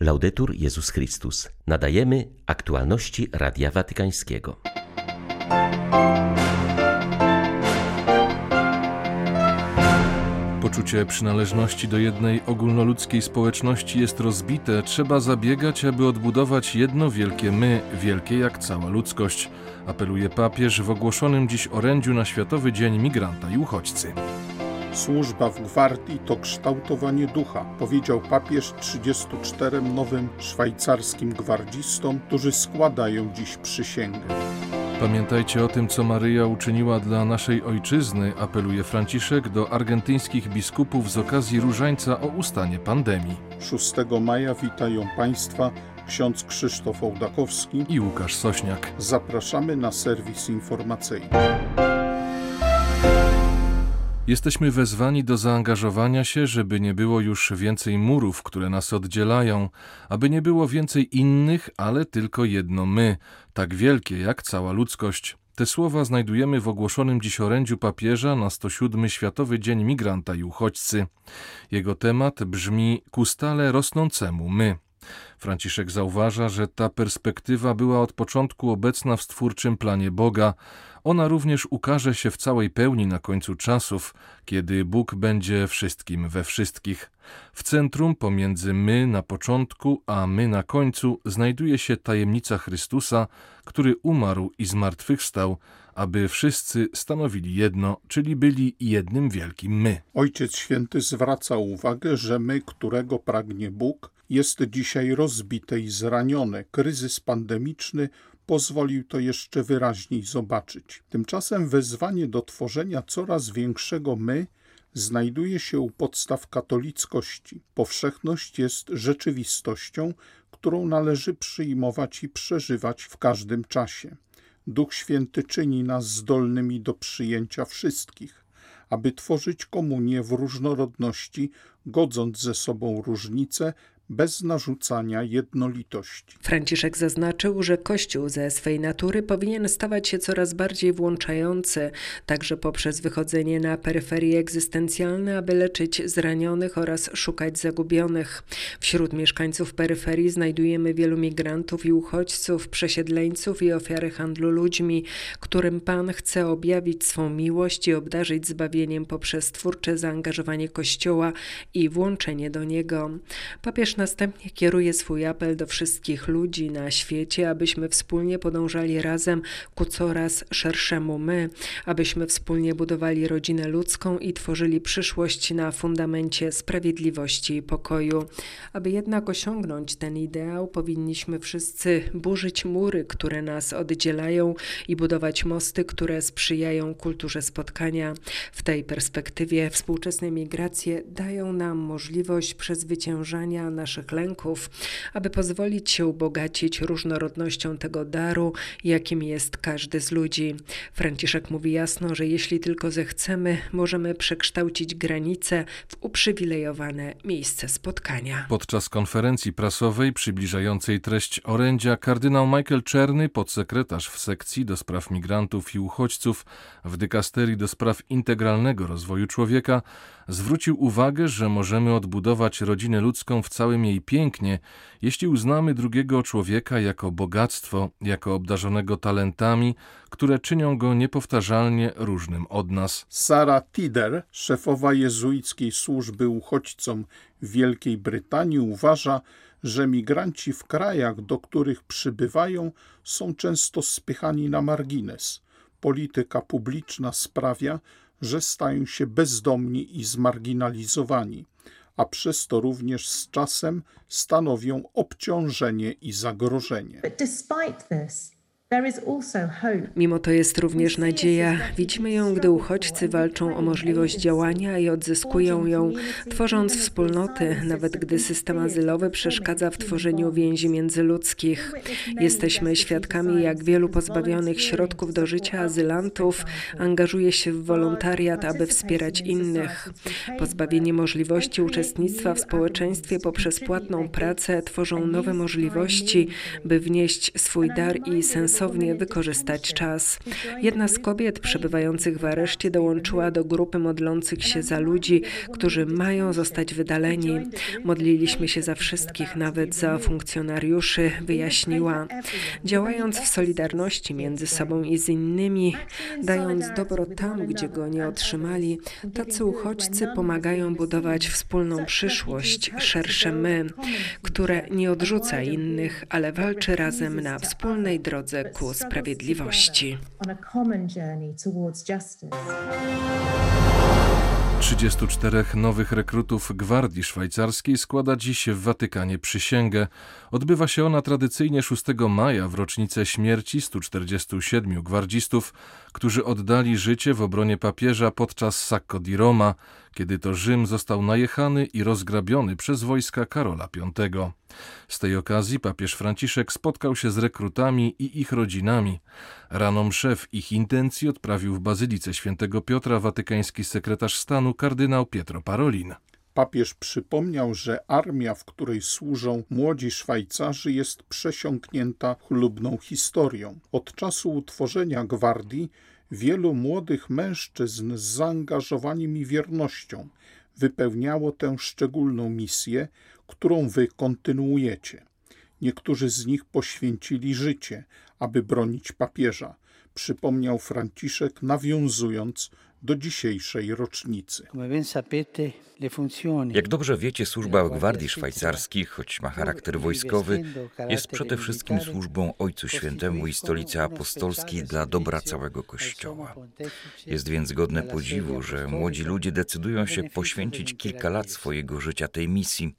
Laudetur Jezus Chrystus. Nadajemy aktualności Radia Watykańskiego. Poczucie przynależności do jednej ogólnoludzkiej społeczności jest rozbite. Trzeba zabiegać, aby odbudować jedno wielkie my, wielkie jak cała ludzkość. Apeluje papież w ogłoszonym dziś orędziu na Światowy Dzień Migranta i Uchodźcy. Służba w gwardii to kształtowanie ducha, powiedział papież 34 nowym szwajcarskim gwardzistom, którzy składają dziś przysięgę. Pamiętajcie o tym, co Maryja uczyniła dla naszej ojczyzny, apeluje Franciszek do argentyńskich biskupów z okazji różańca o ustanie pandemii. 6 maja witają Państwa ksiądz Krzysztof Ołdakowski i Łukasz Sośniak. Zapraszamy na serwis informacyjny. Jesteśmy wezwani do zaangażowania się, żeby nie było już więcej murów, które nas oddzielają, aby nie było więcej innych, ale tylko jedno my, tak wielkie jak cała ludzkość. Te słowa znajdujemy w ogłoszonym dziś orędziu papieża na 107 Światowy Dzień Migranta i Uchodźcy. Jego temat brzmi ku stale rosnącemu my. Franciszek zauważa, że ta perspektywa była od początku obecna w stwórczym planie Boga. Ona również ukaże się w całej pełni na końcu czasów, kiedy Bóg będzie wszystkim we wszystkich. W centrum pomiędzy my na początku, a my na końcu znajduje się tajemnica Chrystusa, który umarł i zmartwychwstał, aby wszyscy stanowili jedno, czyli byli jednym wielkim my. Ojciec Święty zwraca uwagę, że my, którego pragnie Bóg, jest dzisiaj rozbite i zranione. Kryzys pandemiczny pozwolił to jeszcze wyraźniej zobaczyć. Tymczasem wezwanie do tworzenia coraz większego my znajduje się u podstaw katolickości. Powszechność jest rzeczywistością, którą należy przyjmować i przeżywać w każdym czasie. Duch Święty czyni nas zdolnymi do przyjęcia wszystkich, aby tworzyć komunię w różnorodności, godząc ze sobą różnice, bez narzucania jednolitości. Franciszek zaznaczył, że Kościół ze swej natury powinien stawać się coraz bardziej włączający, także poprzez wychodzenie na peryferie egzystencjalne, aby leczyć zranionych oraz szukać zagubionych. Wśród mieszkańców peryferii znajdujemy wielu migrantów i uchodźców, przesiedleńców i ofiary handlu ludźmi, którym Pan chce objawić swą miłość i obdarzyć zbawieniem poprzez twórcze zaangażowanie Kościoła i włączenie do niego. Papież następnie kieruje swój apel do wszystkich ludzi na świecie, abyśmy wspólnie podążali razem ku coraz szerszemu my, abyśmy wspólnie budowali rodzinę ludzką i tworzyli przyszłość na fundamencie sprawiedliwości i pokoju. Aby jednak osiągnąć ten ideał, powinniśmy wszyscy burzyć mury, które nas oddzielają i budować mosty, które sprzyjają kulturze spotkania. W tej perspektywie współczesne migracje dają nam możliwość przezwyciężania naszych naszych lęków, aby pozwolić się ubogacić różnorodnością tego daru, jakim jest każdy z ludzi. Franciszek mówi jasno, że jeśli tylko zechcemy, możemy przekształcić granice w uprzywilejowane miejsce spotkania. Podczas konferencji prasowej przybliżającej treść orędzia kardynał Michael Czerny, podsekretarz w sekcji do spraw migrantów i uchodźców w dykasterii do spraw integralnego rozwoju człowieka, zwrócił uwagę, że możemy odbudować rodzinę ludzką w całym jej pięknie, jeśli uznamy drugiego człowieka jako bogactwo, jako obdarzonego talentami, które czynią go niepowtarzalnie różnym od nas. Sara Tider, szefowa jezuickiej służby uchodźcom w Wielkiej Brytanii, uważa, że migranci w krajach, do których przybywają, są często spychani na margines. Polityka publiczna sprawia, że stają się bezdomni i zmarginalizowani, a przez to również z czasem stanowią obciążenie i zagrożenie. But despite this, Mimo to jest również nadzieja. Widzimy ją, gdy uchodźcy walczą o możliwość działania i odzyskują ją, tworząc wspólnoty, nawet gdy system azylowy przeszkadza w tworzeniu więzi międzyludzkich. Jesteśmy świadkami, jak wielu pozbawionych środków do życia azylantów angażuje się w wolontariat, aby wspierać innych. Pozbawienie możliwości uczestnictwa w społeczeństwie poprzez płatną pracę tworzą nowe możliwości, by wnieść swój dar i sens sensownie wykorzystać czas. Jedna z kobiet przebywających w areszcie dołączyła do grupy modlących się za ludzi, którzy mają zostać wydaleni. Modliliśmy się za wszystkich, nawet za funkcjonariuszy, wyjaśniła. Działając w solidarności między sobą i z innymi, dając dobro tam, gdzie go nie otrzymali, tacy uchodźcy pomagają budować wspólną przyszłość, szersze my, które nie odrzuca innych, ale walczy razem na wspólnej drodze ku sprawiedliwości. 34 nowych rekrutów Gwardii Szwajcarskiej składa dziś w Watykanie przysięgę. Odbywa się ona tradycyjnie 6 maja w rocznicę śmierci 147 gwardzistów, którzy oddali życie w obronie papieża podczas Sacco di Roma, kiedy to Rzym został najechany i rozgrabiony przez wojska Karola V. Z tej okazji papież Franciszek spotkał się z rekrutami i ich rodzinami. Rano msze w ich intencji odprawił w Bazylice Świętego Piotra watykański sekretarz stanu kardynał Pietro Parolin. Papież przypomniał, że armia, w której służą młodzi Szwajcarzy, jest przesiąknięta chlubną historią. Od czasu utworzenia gwardii wielu młodych mężczyzn z zaangażowaniem i wiernością wypełniało tę szczególną misję, którą wy kontynuujecie. Niektórzy z nich poświęcili życie, aby bronić papieża, przypomniał Franciszek, nawiązując do dzisiejszej rocznicy. Jak dobrze wiecie, służba w Gwardii Szwajcarskiej, choć ma charakter wojskowy, jest przede wszystkim służbą Ojcu Świętemu i Stolicy Apostolskiej dla dobra całego Kościoła. Jest więc godne podziwu, że młodzi ludzie decydują się poświęcić kilka lat swojego życia tej misji.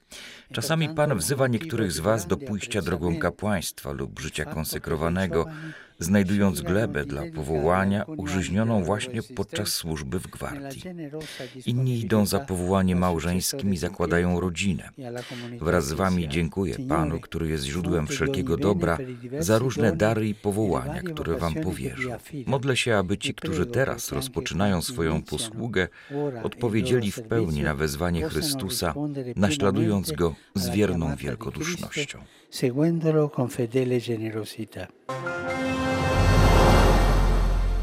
Czasami Pan wzywa niektórych z Was do pójścia drogą kapłaństwa lub życia konsekrowanego, znajdując glebę dla powołania użyźnioną właśnie podczas służby w gwardii. Inni idą za powołaniem małżeńskim i zakładają rodzinę. Wraz z wami dziękuję Panu, który jest źródłem wszelkiego dobra, za różne dary i powołania, które wam powierzył. Modlę się, aby ci, którzy teraz rozpoczynają swoją posługę, odpowiedzieli w pełni na wezwanie Chrystusa, naśladując Go z wierną wielkodusznością. seguendolo con fedele generosità.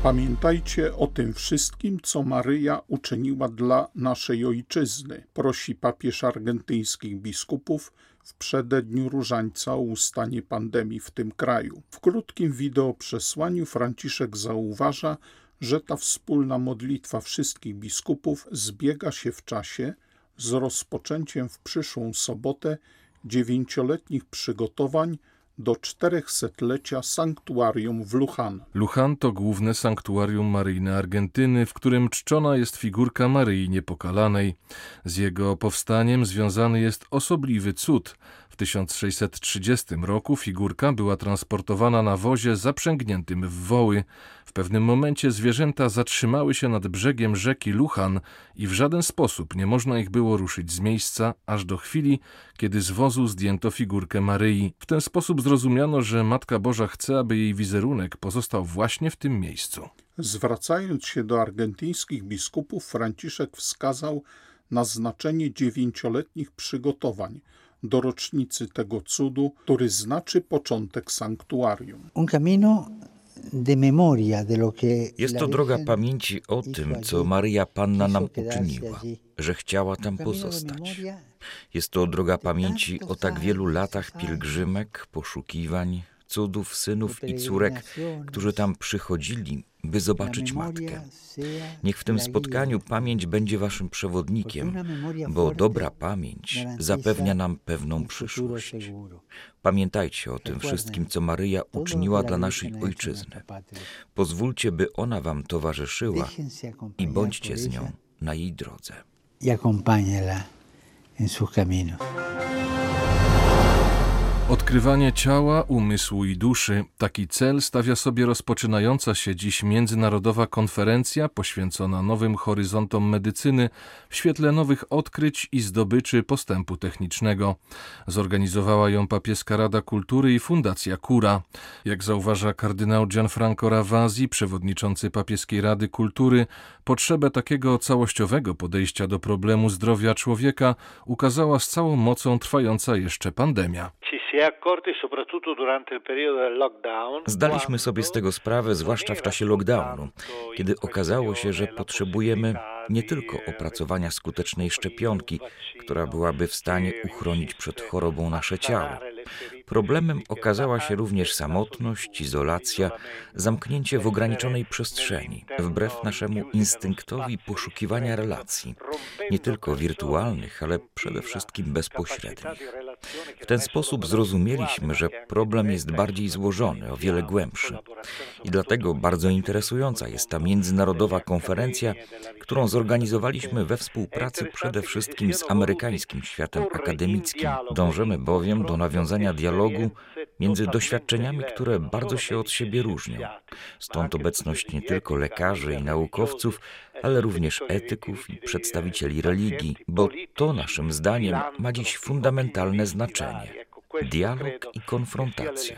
Pamiętajcie o tym wszystkim, co Maryja uczyniła dla naszej ojczyzny, prosi papież argentyńskich biskupów w przededniu różańca o ustanie pandemii w tym kraju. W krótkim wideo przesłaniu Franciszek zauważa, że ta wspólna modlitwa wszystkich biskupów zbiega się w czasie z rozpoczęciem w przyszłą sobotę dziewięcioletnich przygotowań do 400-lecia sanktuarium w Lujan. Lujan to główne sanktuarium maryjne Argentyny, w którym czczona jest figurka Maryi Niepokalanej. Z jego powstaniem związany jest osobliwy cud. W 1630 roku figurka była transportowana na wozie zaprzęgniętym w woły. W pewnym momencie zwierzęta zatrzymały się nad brzegiem rzeki Luchan i w żaden sposób nie można ich było ruszyć z miejsca, aż do chwili, kiedy z wozu zdjęto figurkę Maryi. W ten sposób zrozumiano, że Matka Boża chce, aby jej wizerunek pozostał właśnie w tym miejscu. Zwracając się do argentyńskich biskupów, Franciszek wskazał na znaczenie dziewięcioletnich przygotowań do rocznicy tego cudu, który znaczy początek sanktuarium. Un camino jest to droga pamięci o tym, co Maryja Panna nam uczyniła, że chciała tam pozostać. Jest to droga pamięci o tak wielu latach pielgrzymek, poszukiwań, cudów synów i córek, którzy tam przychodzili, by zobaczyć Matkę. Niech w tym spotkaniu pamięć będzie waszym przewodnikiem, bo dobra pamięć zapewnia nam pewną przyszłość. Pamiętajcie o tym wszystkim, co Maryja uczyniła dla naszej ojczyzny. Pozwólcie, by ona wam towarzyszyła i bądźcie z nią na jej drodze. I acompáñela en su camino. Odkrywanie ciała, umysłu i duszy taki cel stawia sobie rozpoczynająca się dziś międzynarodowa konferencja poświęcona nowym horyzontom medycyny w świetle nowych odkryć i zdobyczy postępu technicznego. Zorganizowała ją papieska Rada Kultury i Fundacja Cura. Jak zauważa kardynał Gianfranco Ravasi, przewodniczący papieskiej Rady Kultury, potrzebę takiego całościowego podejścia do problemu zdrowia człowieka ukazała z całą mocą trwająca jeszcze pandemia. Zdaliśmy sobie z tego sprawę, zwłaszcza w czasie lockdownu, kiedy okazało się, że potrzebujemy nie tylko opracowania skutecznej szczepionki, która byłaby w stanie uchronić przed chorobą nasze ciało. Problemem okazała się również samotność, izolacja, zamknięcie w ograniczonej przestrzeni, wbrew naszemu instynktowi poszukiwania relacji, nie tylko wirtualnych, ale przede wszystkim bezpośrednich. W ten sposób zrozumieliśmy, że problem jest bardziej złożony, o wiele głębszy. I dlatego bardzo interesująca jest ta międzynarodowa konferencja, którą zorganizowaliśmy we współpracy przede wszystkim z amerykańskim światem akademickim. Dążymy bowiem do nawiązania dialogu między doświadczeniami, które bardzo się od siebie różnią. Stąd obecność nie tylko lekarzy i naukowców, ale również etyków i przedstawicieli religii, bo to naszym zdaniem ma dziś fundamentalne znaczenie. Dialog i konfrontacja.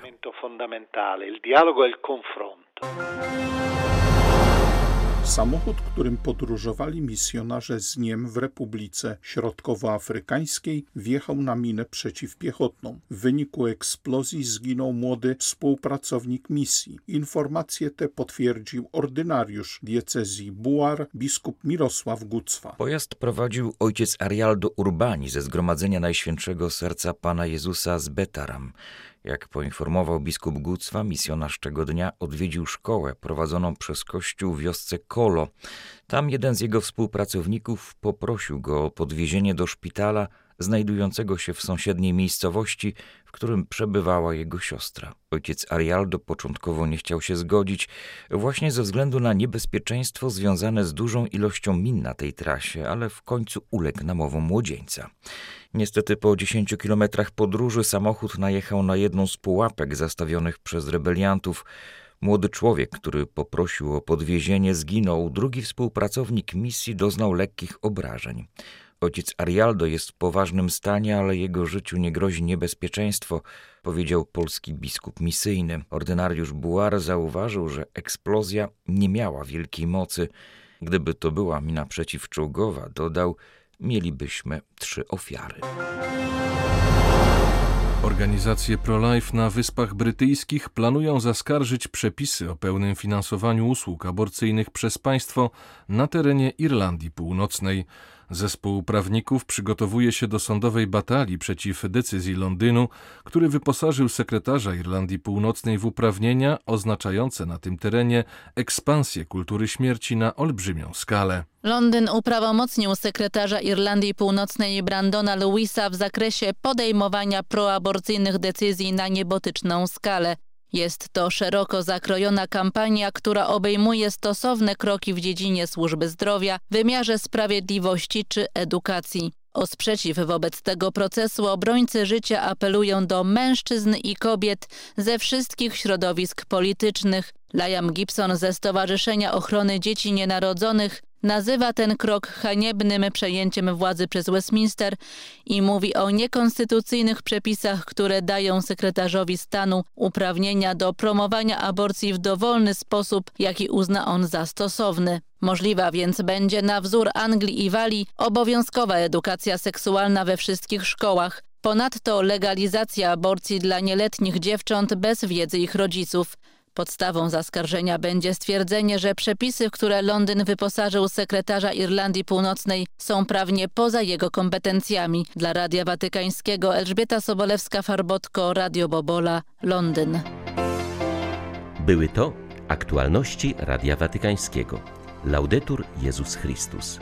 Samochód, którym podróżowali misjonarze z Niem w Republice Środkowoafrykańskiej, wjechał na minę przeciwpiechotną. W wyniku eksplozji zginął młody współpracownik misji. Informacje te potwierdził ordynariusz diecezji Buar, biskup Mirosław Gucwa. Pojazd prowadził ojciec Arialdo Urbani ze Zgromadzenia Najświętszego Serca Pana Jezusa z Betaram. Jak poinformował biskup Gucwa, misjonarz tego dnia odwiedził szkołę prowadzoną przez kościół w wiosce Kolo. Tam jeden z jego współpracowników poprosił go o podwiezienie do szpitala znajdującego się w sąsiedniej miejscowości, w którym przebywała jego siostra. Ojciec Arialdo początkowo nie chciał się zgodzić, właśnie ze względu na niebezpieczeństwo związane z dużą ilością min na tej trasie, ale w końcu uległ namowom młodzieńca. Niestety po 10 kilometrach podróży samochód najechał na jedną z pułapek zastawionych przez rebeliantów. Młody człowiek, który poprosił o podwiezienie, zginął. Drugi współpracownik misji doznał lekkich obrażeń. Ojciec Arialdo jest w poważnym stanie, ale jego życiu nie grozi niebezpieczeństwo, powiedział polski biskup misyjny. Ordynariusz Buar zauważył, że eksplozja nie miała wielkiej mocy. Gdyby to była mina przeciwczołgowa, dodał, mielibyśmy trzy ofiary. Organizacje pro-life na Wyspach Brytyjskich planują zaskarżyć przepisy o pełnym finansowaniu usług aborcyjnych przez państwo na terenie Irlandii Północnej. Zespół prawników przygotowuje się do sądowej batalii przeciw decyzji Londynu, który wyposażył sekretarza Irlandii Północnej w uprawnienia oznaczające na tym terenie ekspansję kultury śmierci na olbrzymią skalę. Londyn uprawomocnił sekretarza Irlandii Północnej Brandona Lewisa w zakresie podejmowania proaborcyjnych decyzji na niebotyczną skalę. Jest to szeroko zakrojona kampania, która obejmuje stosowne kroki w dziedzinie służby zdrowia, wymiarze sprawiedliwości czy edukacji. O sprzeciw wobec tego procesu obrońcy życia apelują do mężczyzn i kobiet ze wszystkich środowisk politycznych. Liam Gibson ze Stowarzyszenia Ochrony Dzieci Nienarodzonych Nazywa ten krok haniebnym przejęciem władzy przez Westminster i mówi o niekonstytucyjnych przepisach, które dają sekretarzowi stanu uprawnienia do promowania aborcji w dowolny sposób, jaki uzna on za stosowny. Możliwa więc będzie na wzór Anglii i Walii obowiązkowa edukacja seksualna we wszystkich szkołach, Ponadto legalizacja aborcji dla nieletnich dziewcząt bez wiedzy ich rodziców. Podstawą zaskarżenia będzie stwierdzenie, że przepisy, w które Londyn wyposażył sekretarza Irlandii Północnej są prawnie poza jego kompetencjami. Dla Radia Watykańskiego Elżbieta Sobolewska-Farbotko, Radio Bobola, Londyn. Były to aktualności Radia Watykańskiego. Laudetur Jezus Chrystus.